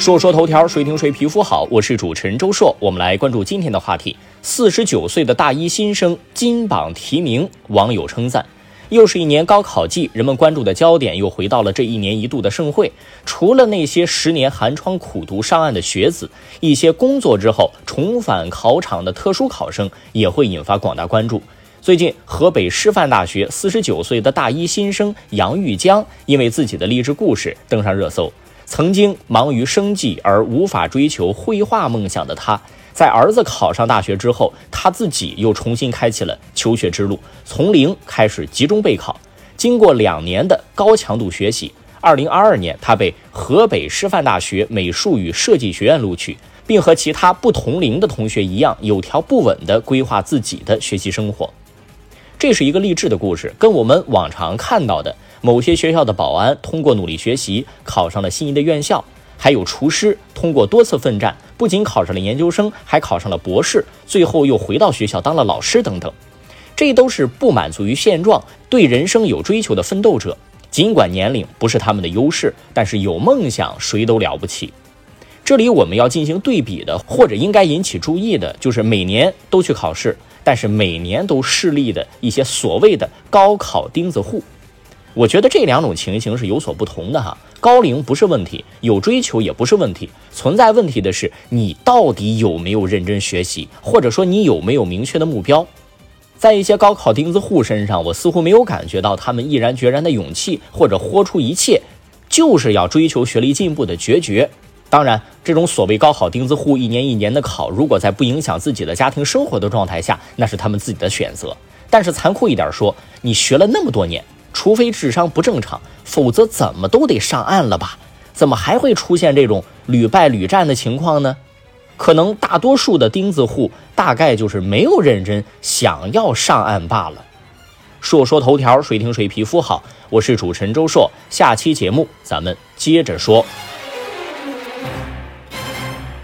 说说头条，谁听谁皮肤好。我是主持人周硕，我们来关注今天的话题：四十九岁的大一新生金榜题名，网友称赞。又是一年高考季，人们关注的焦点又回到了这一年一度的盛会。除了那些十年寒窗苦读上岸的学子，一些工作之后重返考场的特殊考生也会引发广大关注。最近，河北师范大学四十九岁的大一新生杨玉江，因为自己的励志故事登上热搜。曾经忙于生计而无法追求绘画梦想的他，在儿子考上大学之后，他自己又重新开启了求学之路，从零开始集中备考。经过两年的高强度学习，二零二二年他被河北师范大学美术与设计学院录取，并和其他不同龄的同学一样，有条不紊地规划自己的学习生活。这是一个励志的故事，跟我们往常看到的。某些学校的保安通过努力学习考上了心仪的院校，还有厨师通过多次奋战，不仅考上了研究生，还考上了博士，最后又回到学校当了老师等等。这都是不满足于现状、对人生有追求的奋斗者。尽管年龄不是他们的优势，但是有梦想谁都了不起。这里我们要进行对比的，或者应该引起注意的，就是每年都去考试，但是每年都失利的一些所谓的高考钉子户。我觉得这两种情形是有所不同的哈，高龄不是问题，有追求也不是问题，存在问题的是你到底有没有认真学习，或者说你有没有明确的目标。在一些高考钉子户身上，我似乎没有感觉到他们毅然决然的勇气，或者豁出一切就是要追求学历进步的决绝。当然，这种所谓高考钉子户一年一年的考，如果在不影响自己的家庭生活的状态下，那是他们自己的选择。但是残酷一点说，你学了那么多年。除非智商不正常，否则怎么都得上岸了吧？怎么还会出现这种屡败屡战的情况呢？可能大多数的钉子户大概就是没有认真想要上岸罢了。说说头条，谁听谁皮肤好。我是主持人周硕，下期节目咱们接着说。